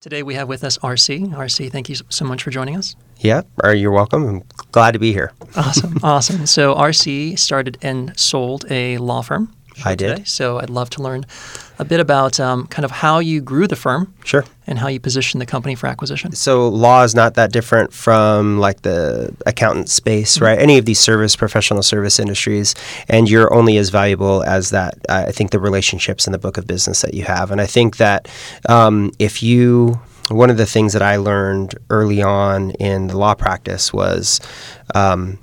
Today we have with us RC. RC, thank you so much for joining us. Yeah, you're welcome. I'm glad to be here. Awesome, awesome. So RC started and sold a law firm. I did. Today. So I'd love to learn a bit about um, kind of how you grew the firm Sure. and how you positioned the company for acquisition. So law is not that different from like the accountant space, right? Any of these service professional service industries, and you're only as valuable as that. I think the relationships in the book of business that you have, and I think that um, if you one of the things that I learned early on in the law practice was um,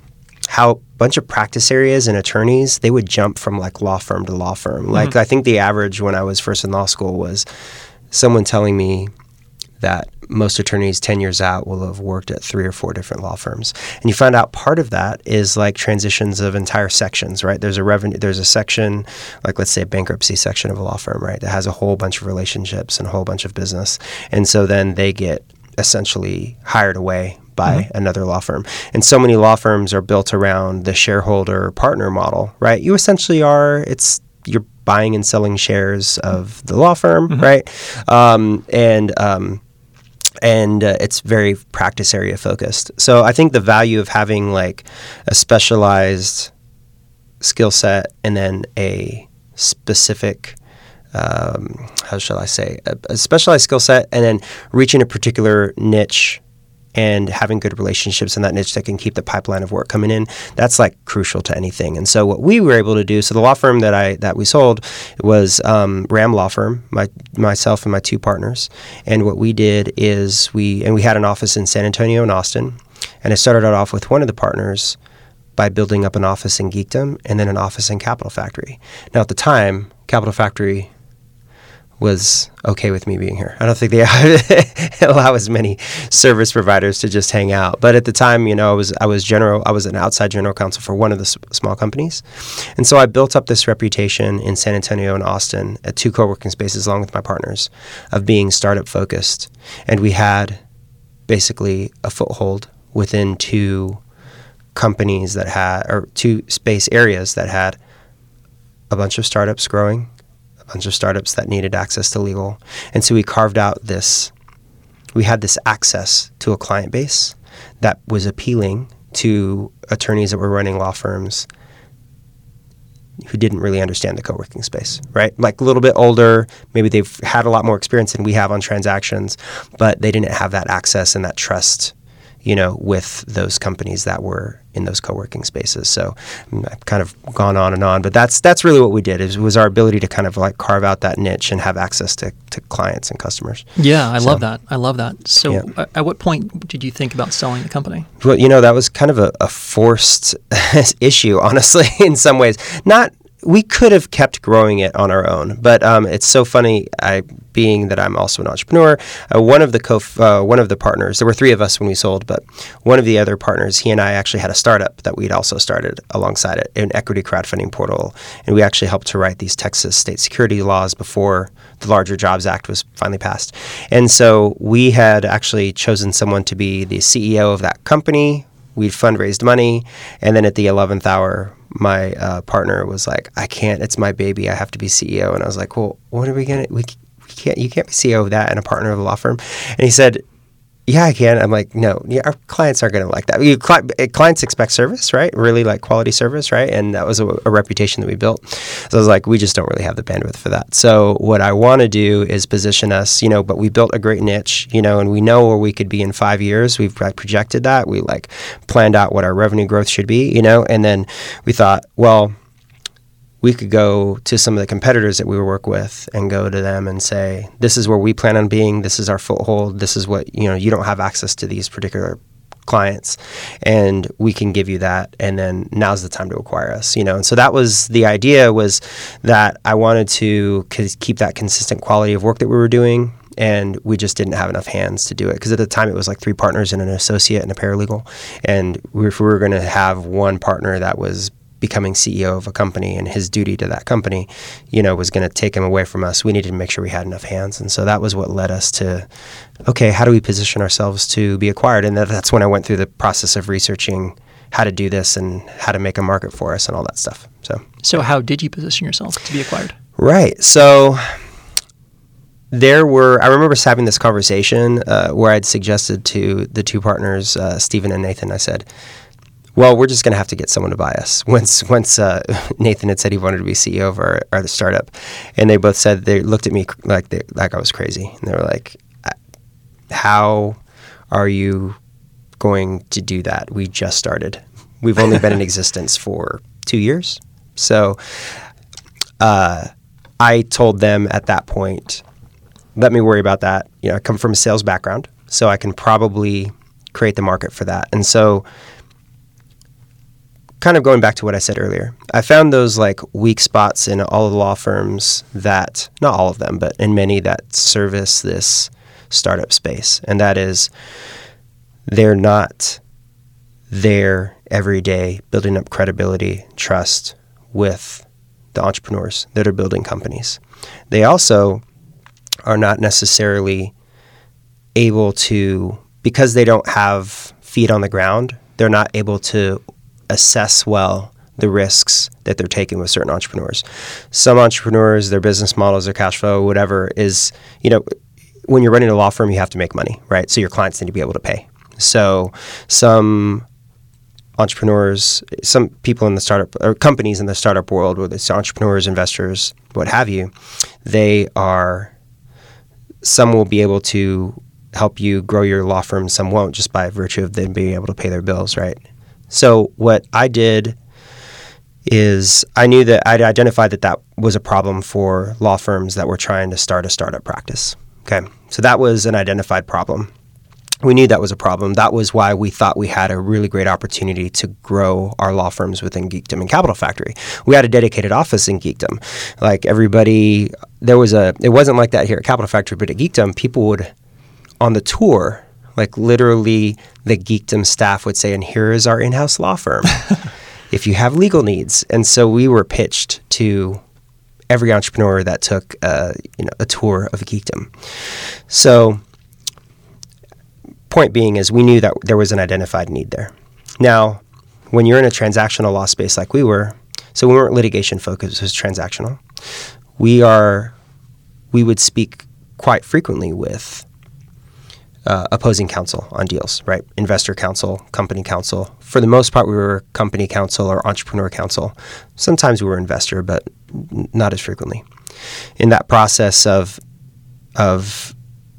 how a bunch of practice areas and attorneys they would jump from like law firm to law firm. Mm-hmm. Like I think the average when I was first in law school was someone telling me that most attorneys 10 years out will have worked at three or four different law firms. And you find out part of that is like transitions of entire sections right? There's a revenue there's a section like let's say a bankruptcy section of a law firm right that has a whole bunch of relationships and a whole bunch of business. And so then they get essentially hired away by another law firm. And so many law firms are built around the shareholder partner model, right? You essentially are it's you're buying and selling shares of the law firm, right? Um, and um, and uh, it's very practice area focused. So I think the value of having like a specialized skill set and then a specific um, how shall I say a, a specialized skill set and then reaching a particular niche and having good relationships in that niche that can keep the pipeline of work coming in that's like crucial to anything. And so what we were able to do so the law firm that i that we sold was um, ram law firm my myself and my two partners. And what we did is we and we had an office in san antonio and austin. And i started out off with one of the partners by building up an office in geekdom and then an office in capital factory. Now at the time capital factory was okay with me being here. I don't think they allow as many service providers to just hang out. But at the time, you know, I was I was general I was an outside general counsel for one of the s- small companies, and so I built up this reputation in San Antonio and Austin at two co-working spaces along with my partners of being startup focused, and we had basically a foothold within two companies that had or two space areas that had a bunch of startups growing bunch of startups that needed access to legal. And so we carved out this, we had this access to a client base that was appealing to attorneys that were running law firms who didn't really understand the co-working space, right? Like a little bit older, maybe they've had a lot more experience than we have on transactions, but they didn't have that access and that trust, you know, with those companies that were in those co-working spaces. So mm, I've kind of gone on and on, but that's that's really what we did. Is was our ability to kind of like carve out that niche and have access to, to clients and customers. Yeah, I So- love that. I love that. So Yeah. at what point did you think about selling the company? Well, you know, that was kind of a, a forced issue, honestly, in some ways. Not we could have kept growing it on our own, but um, it's so funny. I, being that I'm also an entrepreneur, uh, one of the co uh, one of the partners. There were three of us when we sold, but one of the other partners, he and I actually had a startup that we'd also started alongside it, an equity crowdfunding portal, and we actually helped to write these Texas state security laws before the Larger Jobs Act was finally passed. And so we had actually chosen someone to be the CEO of that company we'd fundraised money and then at the 11th hour my uh, partner was like i can't it's my baby i have to be ceo and i was like well what are we gonna we, we can't you can't be ceo of that and a partner of a law firm. And he said yeah, I can. I'm like, no, yeah, our clients aren't going to like that. You, eh, clients expect service, right? Really like quality service, right? And that was a, a reputation that we built. So I was like, we just don't really have the bandwidth for that. So what I want to do is position us, you know, but we built a great niche, you know, and we know where we could be in five years. We've like, projected that. We like planned out what our revenue growth should be, you know, and then we thought, well, we could go to some of the competitors that we work with and go to them and say, "This is where we plan on being. This is our foothold. This is what you know. You don't have access to these particular clients, and we can give you that. And then now's the time to acquire us. You know. And so that was the idea was that I wanted to keep that consistent quality of work that we were doing. And we just didn't have enough hands to do it because at the time it was like three partners and an associate and a paralegal. And if we were going to have one partner that was becoming CEO of a company and his duty to that company, you know, was going to take him away from us. We needed to make sure we had enough hands. And so that was what led us to, okay, how do we position ourselves to be acquired? And that's when I went through the process of researching how to do this and how to make a market for us and all that stuff. So, So how did you position yourself to be acquired? right. So there were I remember having this conversation uh, where I'd suggested to the two partners, uh, Stephen and Nathan. I said, "Well, we're just going to have to get someone to buy us." Once once uh, Nathan had said he wanted to be CEO of our, our startup, and they both said they looked at me like they, like I was crazy, and they were like, "How are you going to do that? We just started. We've only been in existence for two years." So uh, I told them at that point, let me worry about that. You know, I come from a sales background, so I can probably create the market for that. And so, kind of going back to what I said earlier, I found those like weak spots in all of the law firms that, not all of them, but in many that service this startup space. And that is, they're not there every day building up credibility, trust with the entrepreneurs that are building companies. They also are not necessarily able to, because they don't have feet on the ground, they're not able to assess well the risks that they're taking with certain entrepreneurs. Some entrepreneurs, their business models, their cash flow, whatever is, you know, when you're running a law firm, you have to make money, right? So your clients need to be able to pay. So some entrepreneurs, some people in the startup or companies in the startup world, whether it's entrepreneurs, investors, what have you, they are some will be able to help you grow your law firm, some won't just by virtue of them being able to pay their bills, right? So what I did is I knew that I'd identified that that was a problem for law firms that were trying to start a startup practice. Okay. So that was an identified problem we knew that was a problem. That was why we thought we had a really great opportunity to grow our law firms within Geekdom and Capital Factory. We had a dedicated office in Geekdom. Like everybody, there was a, it wasn't like that here at Capital Factory, but at Geekdom, people would, on the tour, like literally the Geekdom staff would say, and here is our in house law firm if you have legal needs. And so we were pitched to every entrepreneur that took uh, you know, a tour of Geekdom. So, point being is we knew that there was an identified need there. Now, when you're in a transactional law space like we were, so we weren't litigation focused, it was transactional. We are, we would speak quite frequently with uh, opposing counsel on deals, right? Investor counsel, company counsel. For the most part, we were company counsel or entrepreneur counsel. Sometimes we were investor, but not as frequently. In that process of of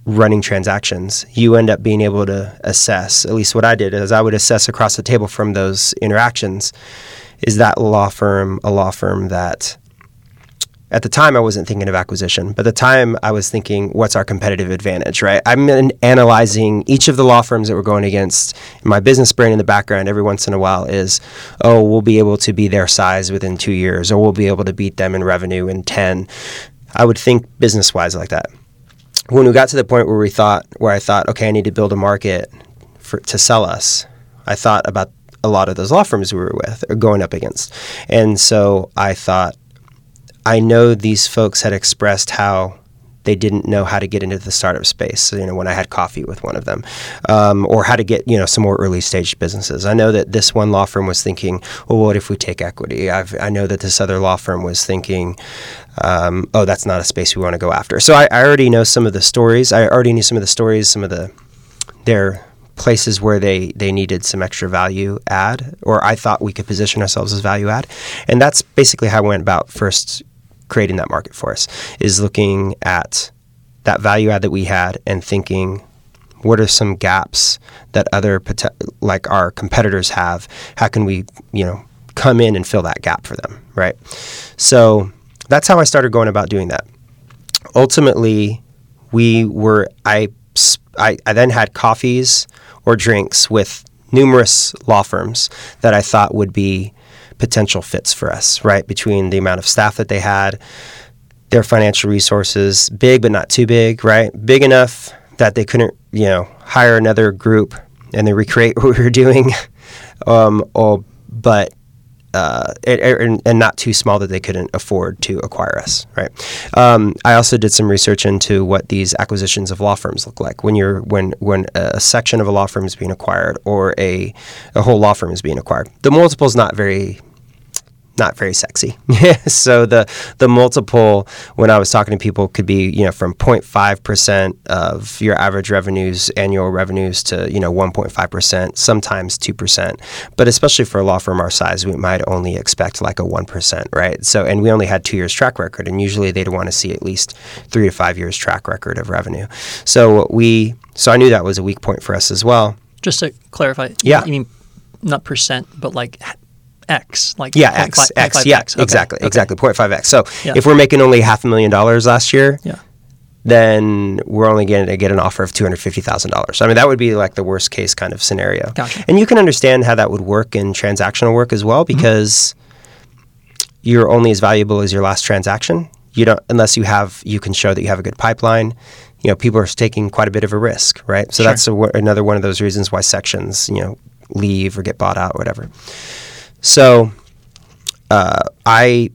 running transactions, you end up being able to assess, at least what I did is I would assess across the table from those interactions, is that law firm a law firm that at the time I wasn't thinking of acquisition, but at the time I was thinking, what's our competitive advantage, right? I'm analyzing each of the law firms that we're going against. My business brain in the background every once in a while is, oh, we'll be able to be their size within two years, or we'll be able to beat them in revenue in 10. I would think business wise like that when we got to the point where we thought, where I thought, okay, I need to build a market for, to sell us, I thought about a lot of those law firms we were with or going up against. And so I thought, I know these folks had expressed how they didn't know how to get into the startup space. You know, when I had coffee with one of them, um, or how to get you know some more early stage businesses. I know that this one law firm was thinking, well, what if we take equity? I've, i know that this other law firm was thinking, um, oh, that's not a space we want to go after. So I, I already know some of the stories. I already knew some of the stories, some of the their places where they they needed some extra value add, or I thought we could position ourselves as value add, and that's basically how I went about first creating that market for us is looking at that value add that we had and thinking what are some gaps that other like our competitors have? How can we you know come in and fill that gap for them right? So that's how i started going about doing that. Ultimately we were i i, I then had coffees or drinks with numerous law firms that i thought would be potential fits for us, right? Between the amount of staff that they had, their financial resources, big but not too big, right? Big enough that they couldn't, you know, hire another group and then recreate what we were doing, um, or, but uh, and, and, not too small that they couldn't afford to acquire us. Right. Um, I also did some research into what these acquisitions of law firms look like when you're when when a section of a law firm is being acquired or a a whole law firm is being acquired. The multiple is not very not very sexy. so the the multiple when I was talking to people could be you know from 0.5 percent of your average revenues, annual revenues to you know 1.5 percent, sometimes two percent. But especially for a law firm our size, we might only expect like a one percent, right? So and we only had two years track record, and usually they'd want to see at least three to five years track record of revenue. So we so I knew that was a weak point for us as well. Just to clarify, Yeah. you mean not percent, but like X, like Yeah, 0.5 X, X, 0.5 yeah, X. Okay, exactly, okay. exactly, 0.5x. So Yeah. if we're making only half a million dollars last year, Yeah. then we're only going to get an offer of two hundred fifty thousand dollars. I mean, that would be like the worst case kind of scenario. Gotcha. And you can understand how that would work in transactional work as well, Mm-hmm. because you're only as valuable as your last transaction. You don't unless you have you can show that you have a good pipeline. You know, people are taking quite a bit of a risk, right? So Sure. that's a, another one of those reasons why sections, you know, leave or get bought out, or whatever. So uh, I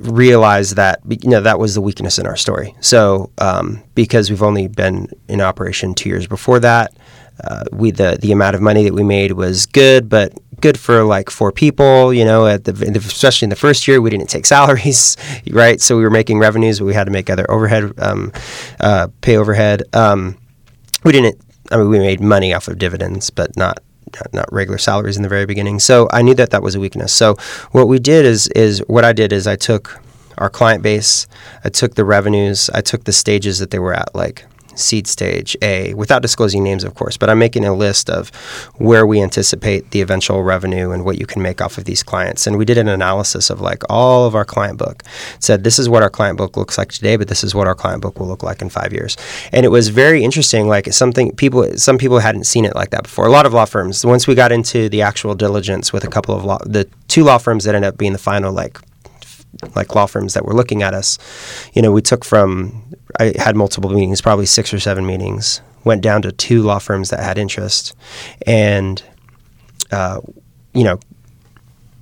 realized that you know that was the weakness in our story. So um, because we've only been in operation two years before that, uh, we the the amount of money that we made was good, but good for like four people. You know, at the especially in the first year, we didn't take salaries, right? So we were making revenues, but we had to make other overhead, um, uh, pay overhead. Um, we didn't. I mean, we made money off of dividends, but not not- regular salaries in the very beginning. So I knew that that was a weakness. So what we did is is what I did is I took our client base, I took the revenues, I took the stages that they were at, like seed stage A, without disclosing names, of course. But I'm making a list of where we anticipate the eventual revenue and what you can make off of these clients. And we did an analysis of like all of our client book. said this is what our client book looks like today, but this is what our client book will look like in five years. And it was very interesting. Like something people, some people hadn't seen it like that before. A lot of law firms. Once we got into the actual diligence with a couple of law, the two law firms that ended up being the final like like law firms that were looking at us, you know, we took from I had multiple meetings, probably six or seven meetings, went down to two law firms that had interest, and uh, you know,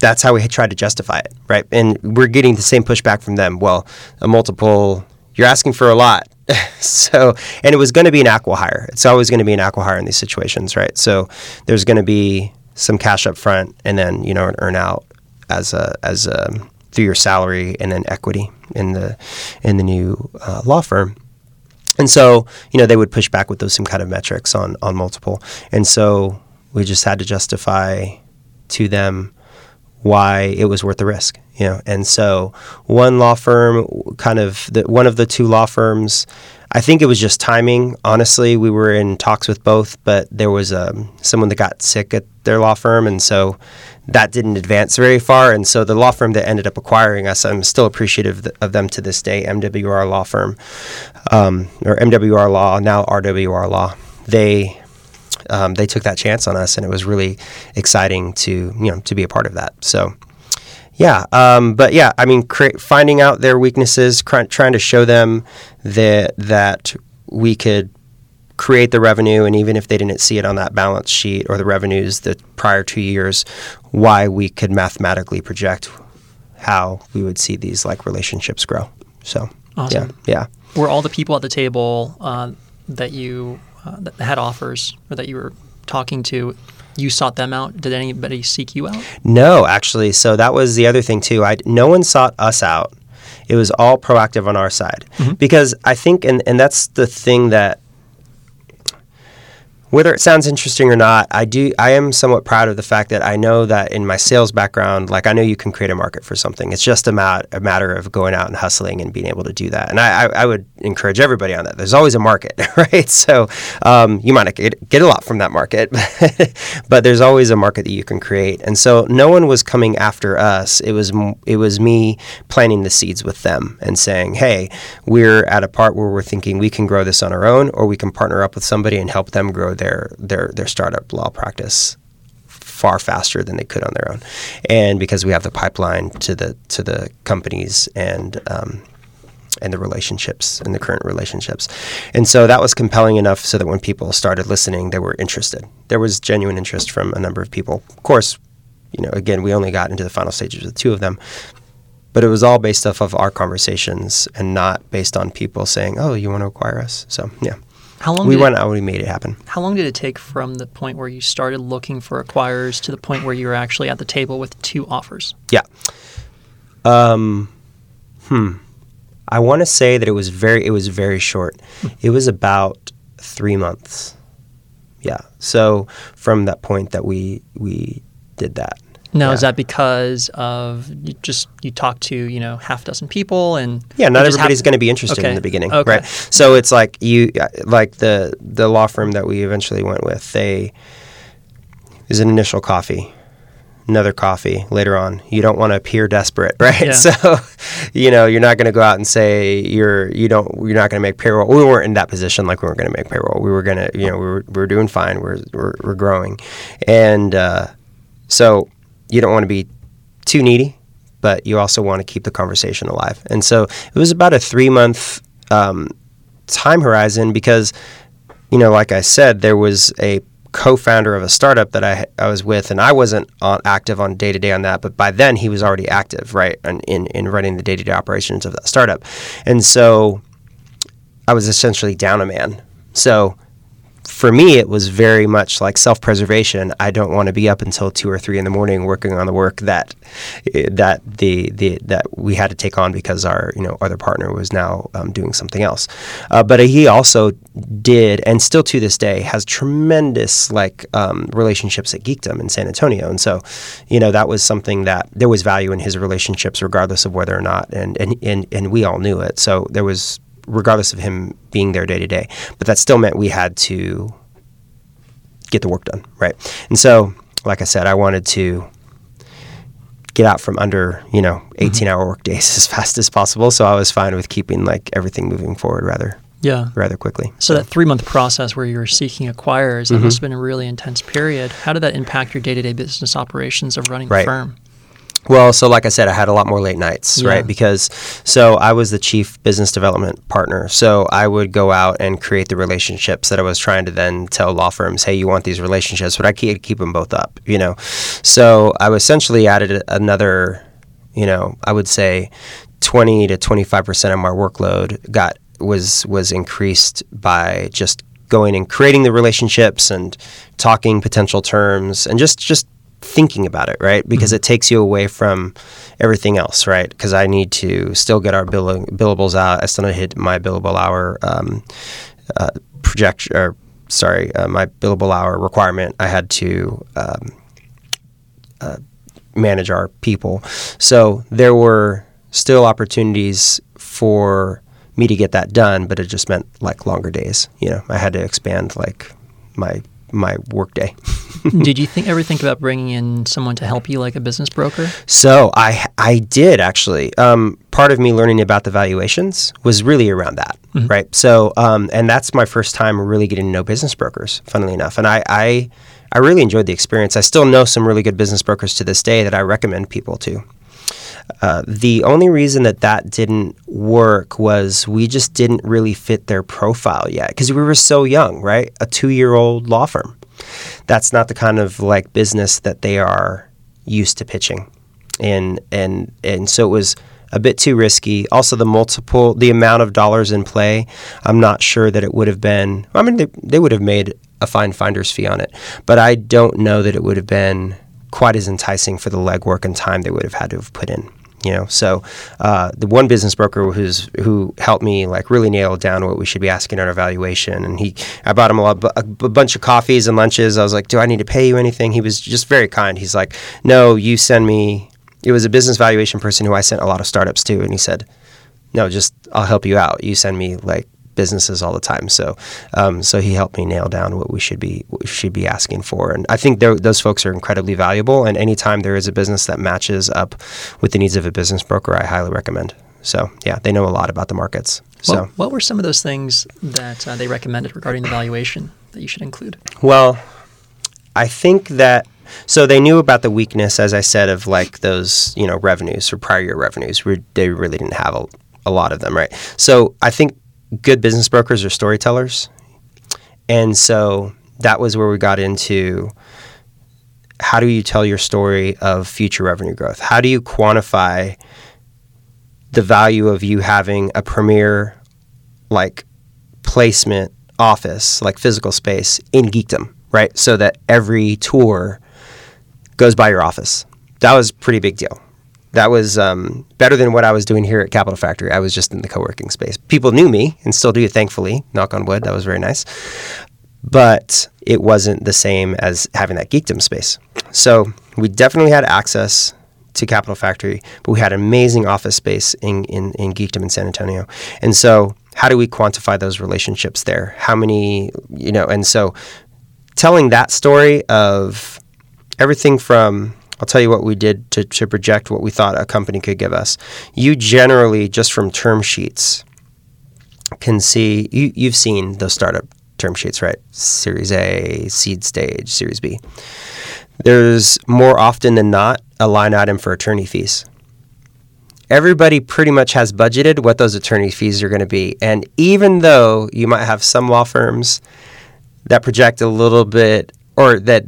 that's how we tried to justify it, right? And we're getting the same pushback from them. Well, a multiple, you're asking for a lot. so, and it was going to be an acquihire. It's always going to be an acquihire in these situations, right? So, there's going to be some cash up front, and then you know an earn out as a as a through your salary, and then equity in the in the new uh, law firm. And so, you know, they would push back with those same kind of metrics on on multiple. And so we just had to justify to them why it was worth the risk, you know. And so one law firm kind of the, one of the two law firms I think it was just timing. Honestly, we were in talks with both, but there was um, someone that got sick at their law firm, and so that didn't advance very far. And so the law firm that ended up acquiring us, I'm still appreciative of them to this day, MWR Law Firm, um, or MWR Law, now RWR Law. They um, they took that chance on us, and it was really exciting to you know to be a part of that. So. Yeah, um, but yeah, I mean, cre- finding out their weaknesses, cr- trying to show them that that we could create the revenue, and even if they didn't see it on that balance sheet or the revenues the prior two years, why we could mathematically project how we would see these like relationships grow. So, Awesome. yeah, yeah. Were all the people at the table uh, that you uh, that had offers or that you were talking to, you sought them out? Did anybody seek you out? No, actually. So that was the other thing too. I no one sought us out. It was all proactive on our side mm-hmm. because I think, and and that's the thing that. Whether it sounds interesting or not, I do. I am somewhat proud of the fact that I know that in my sales background, like I know you can create a market for something. It's just a, mat, a matter of going out and hustling and being able to do that. And I, I, I would encourage everybody on that. There's always a market, right? So um, you might not get, get a lot from that market, but there's always a market that you can create. And so no one was coming after us. It was it was me planting the seeds with them and saying, hey, we're at a part where we're thinking we can grow this on our own, or we can partner up with somebody and help them grow their their their their startup law practice far faster than they could on their own, and because we have the pipeline to the to the companies and um, and the relationships and the current relationships, and so that was compelling enough so that when people started listening, they were interested. There was genuine interest from a number of people. Of course, you know, again, we only got into the final stages with two of them, but it was all based off of our conversations and not based on people saying, "Oh, you want to acquire us?" So yeah, How long we did went it, out. We made it happen. how long did it take from the point where you started looking for acquirers to the point where you were actually at the table with two offers? Yeah. Um, hmm. I want to say that it was very it was very short. It was about three months. Yeah. So from that point that we we did that. Now, is that because of you just you talk to you know half a dozen people and Yeah, not everybody's have- going to be interested in the beginning, Okay. right? So it's like you, like the the law firm that we eventually went with. They is an initial coffee, another coffee later on. You don't want to appear desperate, right? Yeah. So, you know, you're not going to go out and say you're you don't you're not going to make payroll. We weren't in that position like we weren't going to make payroll. We were going to, you know, we were we were doing fine. We're we're, we're growing, and uh, so you don't want to be too needy, but you also want to keep the conversation alive. And so it was about a three month um, time horizon because, you know, like I said, there was a co-founder of a startup that I, I was with, and I wasn't on, active on day to day on that, but by then he was already active, right, in, in, in running the day to day operations of that startup. And so I was essentially down a man. So for me, it was very much like self-preservation. I don't want to be up until two or three in the morning working on the work that that the, the that we had to take on because our you know other partner was now um, doing something else. Uh, but he also did, and still to this day, has tremendous like um, relationships at Geekdom in San Antonio, and so you know that was something that there was value in his relationships, regardless of whether or not, and and and, and we all knew it. So there was regardless of him being there day to day. But that still meant we had to get the work done, right? And so, like I said, I wanted to get out from under, you know, 18 hour work days as fast as possible. So I was fine with keeping like everything moving forward rather Yeah. rather quickly. So that three month process where you were seeking acquirers, Mm-hmm. that must have been a really intense period. How did that impact your day to day business operations of running Right. the firm? Well, so like I said, I had a lot more late nights, Yeah. right? Because so I was the chief business development partner. So I would go out and create the relationships that I was trying to then tell law firms, hey, you want these relationships, but I can't keep them both up, you know? So I essentially added another, you know, I would say 20 to 25% of my workload got was was increased by just going and creating the relationships and talking potential terms and just just thinking about it, right? Because it takes you away from everything else, right? Because I need to still get our bill- billables out. I still need to hit my billable hour um, uh, projection, or sorry, uh, my billable hour requirement. I had to um, uh, manage our people. So there were still opportunities for me to get that done, but it just meant like longer days. You know, I had to expand like my my workday. did you think ever think about bringing in someone to help you, like a business broker? So I I did actually. Um, part of me learning about the valuations was really around that, right? So um, and that's my first time really getting to know business brokers. Funnily enough, and I, I I really enjoyed the experience. I still know some really good business brokers to this day that I recommend people to. Uh, the only reason that that didn't work was we just didn't really fit their profile yet because we were so young, right? A two-year-old law firm. That's not the kind of like business that they are used to pitching, and and and so it was a bit too risky. Also, the multiple, the amount of dollars in play, I'm not sure that it would have been. I mean, they, they would have made a fine finder's fee on it, but I don't know that it would have been quite as enticing for the legwork and time they would have had to have put in. You know, so uh, the one business broker who's who helped me like really nail down what we should be asking on our valuation, and he, I bought him a, lot, a, b- bunch of coffees and lunches. I was like, "Do I need to pay you anything?" He was just very kind. He's like, "No, you send me." It was a business valuation person who I sent a lot of startups to, and he said, "No, just I'll help you out. You send me like businesses all the time." So, um, so he helped me nail down what we should be we should be asking for, and I think those folks are incredibly valuable. And anytime there is a business that matches up with the needs of a business broker, I highly recommend. So, yeah, they know a lot about the markets. So, What, what were some of those things that uh, they recommended regarding the valuation that you should include? Well, I think that so they knew about the weakness, as I said, of like those you know revenues or prior year revenues. We, they really didn't have a, a lot of them, right? So I think good business brokers are storytellers, and so that was where we got into how do you tell your story of future revenue growth? How do you quantify the value of you having a premier like placement office, like physical space in geekdom, right? So that every tour goes by your office. That was pretty big deal. That was um, better than what I was doing here at Capital Factory. I was just in the co-working space. People knew me and still do, thankfully. Knock on wood. That was very nice. But it wasn't the same as having that geekdom space. So we definitely had access to Capital Factory, but we had amazing office space in, in, in geekdom in San Antonio. And so how do we quantify those relationships there? How many, you know, and so telling that story of everything from I'll tell you what we did to, to project what we thought a company could give us. You generally, just from term sheets, can see you, you've seen those startup term sheets, right? Series A, seed stage, Series B. There's more often than not a line item for attorney fees. Everybody pretty much has budgeted what those attorney fees are going to be. And even though you might have some law firms that project a little bit or that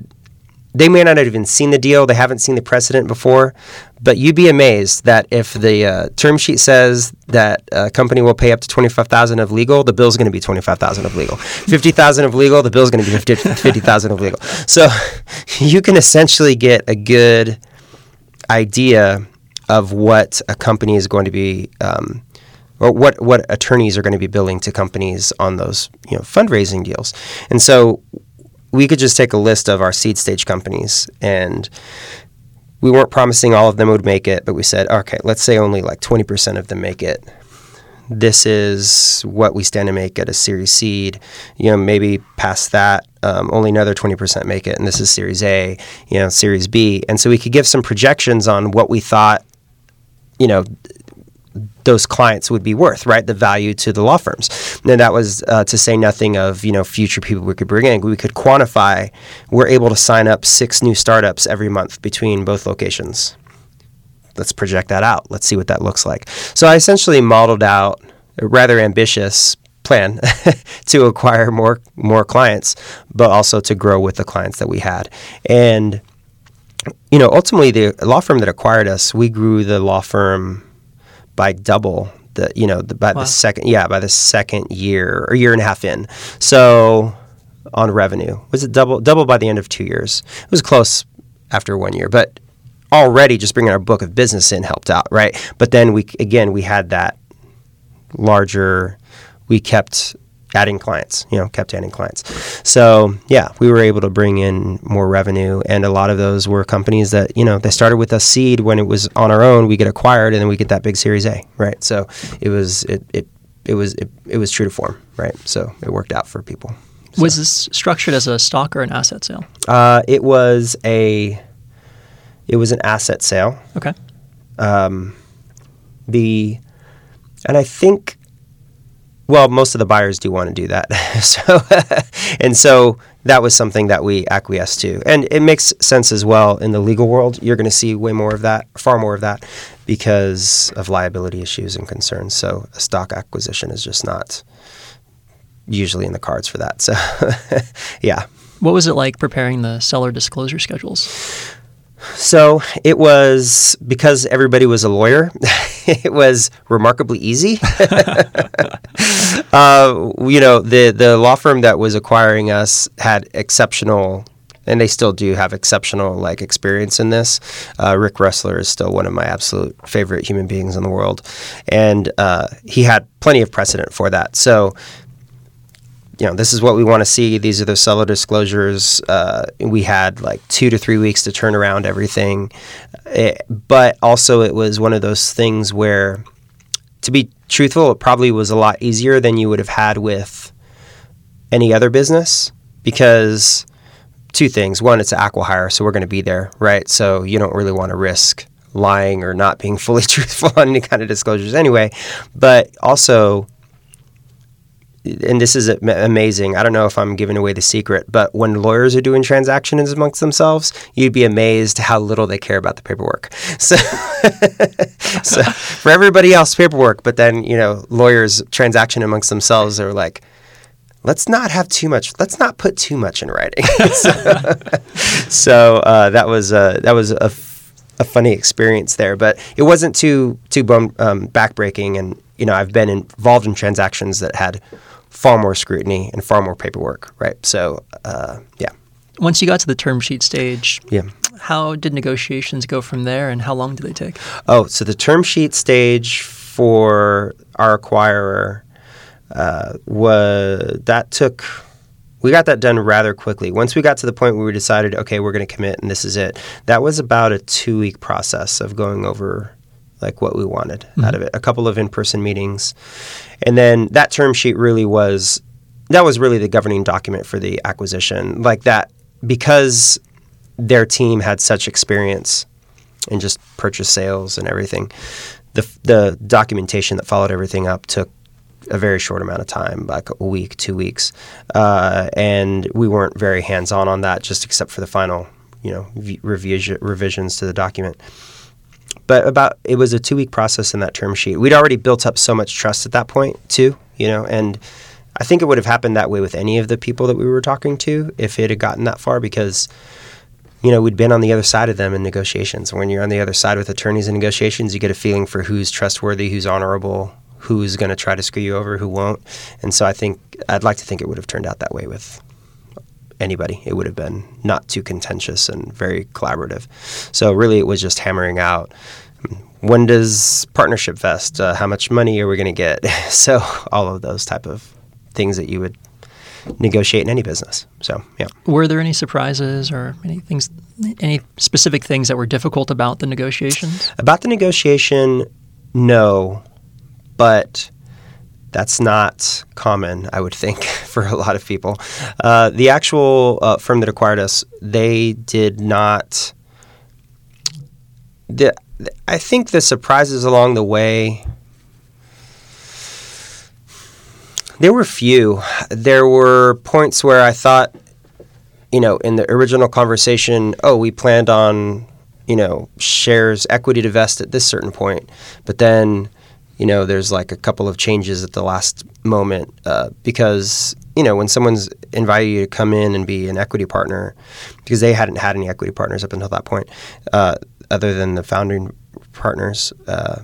they may not have even seen the deal, they haven't seen the precedent before, but you'd be amazed that if the uh, term sheet says that a company will pay up to 25,000 of legal, the bill's going to be 25,000 of legal. 50,000 of legal, the bill's going to be 50,000 of legal. So you can essentially get a good idea of what a company is going to be um, or what what attorneys are going to be billing to companies on those you know fundraising deals. And so we could just take a list of our seed stage companies and we weren't promising all of them would make it, but we said, okay, let's say only like 20% of them make it. This is what we stand to make at a series seed. You know, maybe past that, um, only another 20% make it, and this is series A, you know, series B. And so we could give some projections on what we thought, you know, those clients would be worth, right? The value to the law firms. And that was uh, to say nothing of you know future people we could bring in. We could quantify. We're able to sign up six new startups every month between both locations. Let's project that out. Let's see what that looks like. So I essentially modeled out a rather ambitious plan to acquire more more clients, but also to grow with the clients that we had. And you know, ultimately, the law firm that acquired us, we grew the law firm by double the you know the, by wow. the second yeah by the second year or year and a half in. So on revenue was it double double by the end of two years? It was close after one year, but already just bringing our book of business in helped out, right? But then we again we had that larger. We kept adding clients, you know, kept adding clients. So yeah, we were able to bring in more revenue, and a lot of those were companies that you know they started with a seed when it was on our own. We get acquired, and then we get that big Series A, right? So it was it it, it was it, it was true to form, right? So it worked out for people. So. Was this structured as a stock or an asset sale? Uh, it was a it was an asset sale. Okay. Um, the and I think well, most of the buyers do want to do that. so, and so that was something that we acquiesced to, and it makes sense as well in the legal world. You're going to see way more of that, far more of that, because of liability issues and concerns. So, a stock acquisition is just not usually in the cards for that. So, yeah. What was it like preparing the seller disclosure schedules? So it was because everybody was a lawyer. it was remarkably easy. uh, you know, the the law firm that was acquiring us had exceptional, and they still do have exceptional like experience in this. Uh, Rick Ressler is still one of my absolute favorite human beings in the world, and uh, he had plenty of precedent for that. So you know, this is what we want to see. These are the seller disclosures. Uh, we had like two to three weeks to turn around everything. It, eh, but also, it was one of those things where, to be truthful, it probably was a lot easier than you would have had with any other business because two things. One, it's acqui-hire, so we're going to be there, right? So you don't really want to risk lying or not being fully truthful on any kind of disclosures anyway. But also, and this is amazing. I don't know if I'm giving away the secret, but when lawyers are doing transactions amongst themselves, you'd be amazed how little they care about the paperwork. So, so for everybody else, paperwork, but then you know, lawyers transaction amongst themselves are like, let's not have too much. Let's not put too much in writing. so, so uh, that was uh, that was a, funny experience there, but it wasn't too too bone um, backbreaking. And you know, I've been involved in transactions that had far more scrutiny and far more paperwork, right? So, uh, yeah. Once you got to the term sheet stage, yeah. how did negotiations go from there, and how long did they take? Oh, so the term sheet stage for our acquirer uh, was that took we got that done rather quickly. Once we got to the point where we decided, okay, we're going to commit and this is it. That was about a two week process of going over like what we wanted mm-hmm. out of it. A couple of in person meetings, and then that term sheet really was that was really the governing document for the acquisition. Like that because their team had such experience in just purchase sales and everything. The the documentation that followed everything up took a very short amount of time, like a week, two weeks, uh, and we weren't very hands on on that, just except for the final, you know, v- revision, revisions to the document. But about it was a two week process in that term sheet. We'd already built up so much trust at that point too, you know, and I think it would have happened that way with any of the people that we were talking to if it had gotten that far because you know, we'd been on the other side of them in negotiations. When you're on the other side with attorneys in negotiations, you get a feeling for who's trustworthy, who's honorable, who's going to try to screw you over, who won't. And so I think I'd like to think it would have turned out that way with anybody. It would have been not too contentious and very collaborative. So really, it was just hammering out. When does partnership vest? Uh, how much money are we going to get? so all of those type of things that you would negotiate in any business. So yeah. Were there any surprises or any things, any specific things that were difficult about the negotiations? About the negotiation, no but that's not common, I would think, for a lot of people. Uh, the actual uh, firm that acquired us, they did not. The, I think the surprises along the way. There were few. There were points where I thought, you know, in the original conversation, oh, we planned on, you know, shares equity to vest at this certain point, but then you know, there's like a couple of changes at the last moment uh, because you know when someone's invited you to come in and be an equity partner because they hadn't had any equity partners up until that point, uh, other than the founding partners. Uh,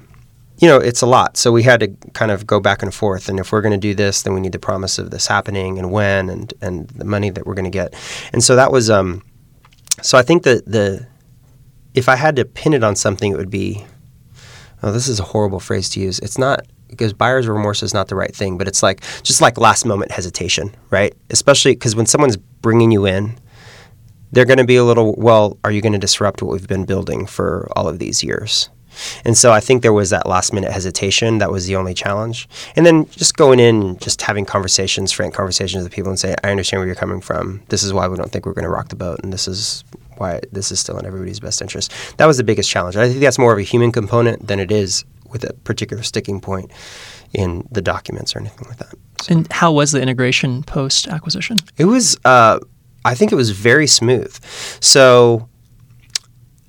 you know, it's a lot. So we had to kind of go back and forth. And if we're going to do this, then we need the promise of this happening and when and and the money that we're going to get. And so that was. Um, so I think that the if I had to pin it on something, it would be oh, this is a horrible phrase to use. It's not because buyer's remorse is not the right thing, but it's like just like last moment hesitation, right? Especially because when someone's bringing you in, they're going to be a little, well, are you going to disrupt what we've been building for all of these years? And so I think there was that last minute hesitation. That was the only challenge. And then just going in, just having conversations, frank conversations with people and saying, I understand where you're coming from. This is why we don't think we're going to rock the boat. And this is why this is still in everybody's best interest. That was the biggest challenge. I think that's more of a human component than it is with a particular sticking point in the documents or anything like that. So. And how was the integration post acquisition? It was, uh, I think it was very smooth. So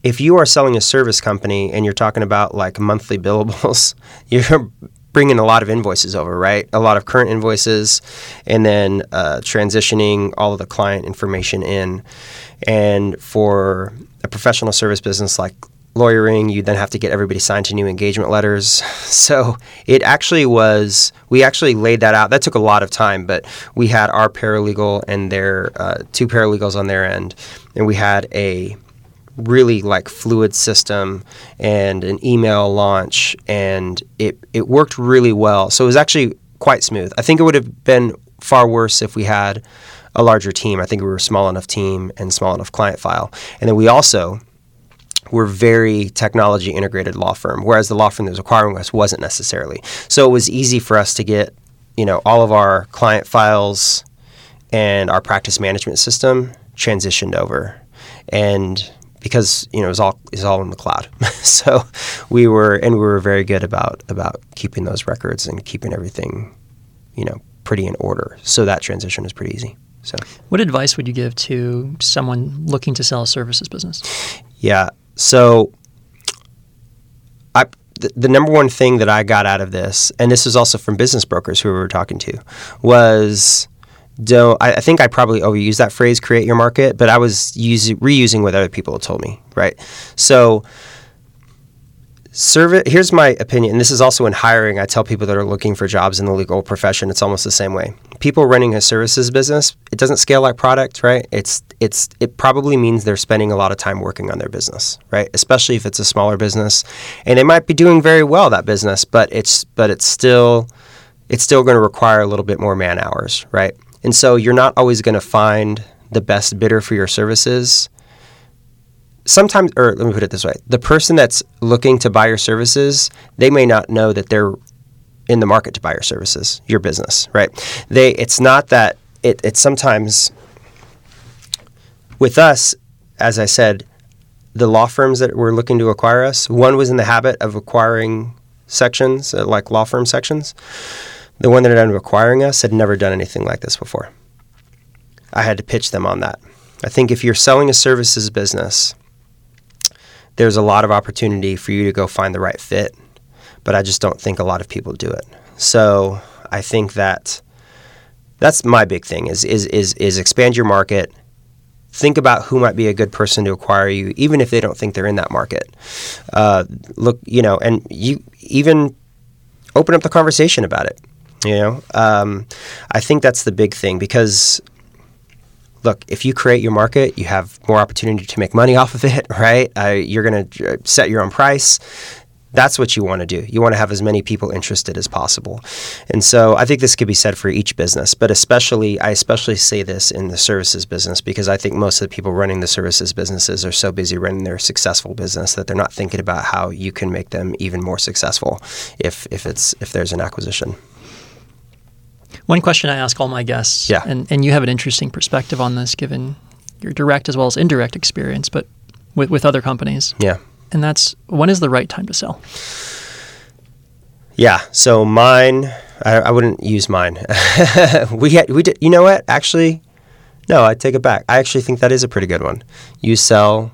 if you are selling a service company and you're talking about like monthly billables, you're bringing a lot of invoices over, right? A lot of current invoices, and then uh, transitioning all of the client information in. And for a professional service business like lawyering, you then have to get everybody signed to new engagement letters. So it actually was, we actually laid that out. That took a lot of time, but we had our paralegal and their uh, two paralegals on their end, and we had a really like fluid system and an email launch, and it, it worked really well. So it was actually quite smooth. I think it would have been far worse if we had a larger team. I think we were a small enough team and small enough client file. And then we also were very technology integrated law firm, whereas the law firm that was acquiring us wasn't necessarily. So it was easy for us to get, you know, all of our client files and our practice management system transitioned over. And because you know it was all is all in the cloud. so we were and we were very good about about keeping those records and keeping everything, you know, pretty in order. So that transition was pretty easy. So, what advice would you give to someone looking to sell a services business? Yeah. So, I the, the number one thing that I got out of this, and this is also from business brokers who we were talking to, was don't I, I, think I probably overuse that phrase create your market, but I was using reusing what other people told me, right? So service here's my opinion this is also in hiring i tell people that are looking for jobs in the legal profession it's almost the same way. People running a services business it doesn't scale like product right? It's it's it probably means they're spending a lot of time working on their business right? Especially if it's a smaller business and they might be doing very well that business but it's but it's still it's still going to require a little bit more man hours right and so you're not always going to find the best bidder for your services. Sometimes or let me put it this way the person that's looking to buy your services they may not know that they're in the market to buy your services your business right? They it's not that it, it's sometimes with us as i said the law firms that were looking to acquire us one was in the habit of acquiring sections uh, like law firm sections the one that ended up acquiring us had never done anything like this before i had to pitch them on that i think if you're selling a services business there's a lot of opportunity for you to go find the right fit, but I just don't think a lot of people do it. So I think that that's my big thing is is is is expand your market. Think about who might be a good person to acquire you, even if they don't think they're in that market. Uh, look, you know, and you even open up the conversation about it. You know, um, I think that's the big thing because look, if you create your market, you have more opportunity to make money off of it, right? Uh, you're going to set your own price. That's what you want to do. You want to have as many people interested as possible. And so I think this could be said for each business, but especially, I especially say this in the services business because I think most of the people running the services businesses are so busy running their successful business that they're not thinking about how you can make them even more successful if, if, it's, if there's an acquisition. One question I ask all my guests, Yeah. and, and you have an interesting perspective on this given your direct as well as indirect experience, but with, with other companies. Yeah. And that's when is the right time to sell? Yeah. So mine, I, I wouldn't use mine. we had, we did. You know what? Actually, no. I take it back. I actually think that is a pretty good one. You sell.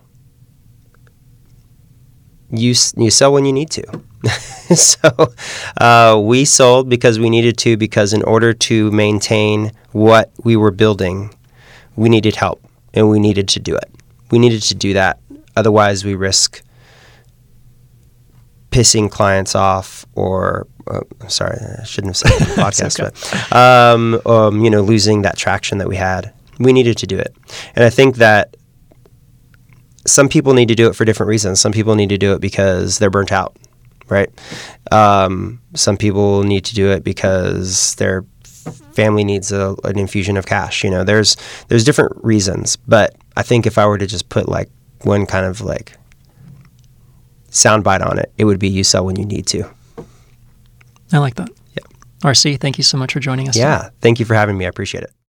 You you sell when you need to. so uh, we sold because we needed to because in order to maintain what we were building, we needed help and we needed to do it. We needed to do that. Otherwise, we risk pissing clients off or uh, I'm sorry, I shouldn't have said the podcast, okay. but um, um, you know, losing that traction that we had. We needed to do it, and I think that some people need to do it for different reasons. Some people need to do it because they're burnt out, right? Um, some people need to do it because their family needs a, an infusion of cash. You know, there's there's different reasons, but I think if I were to just put like one kind of like soundbite on it, it would be you sell when you need to. I like that. Yeah. RC, thank you so much for joining us. today. Yeah. Thank you for having me. I appreciate it.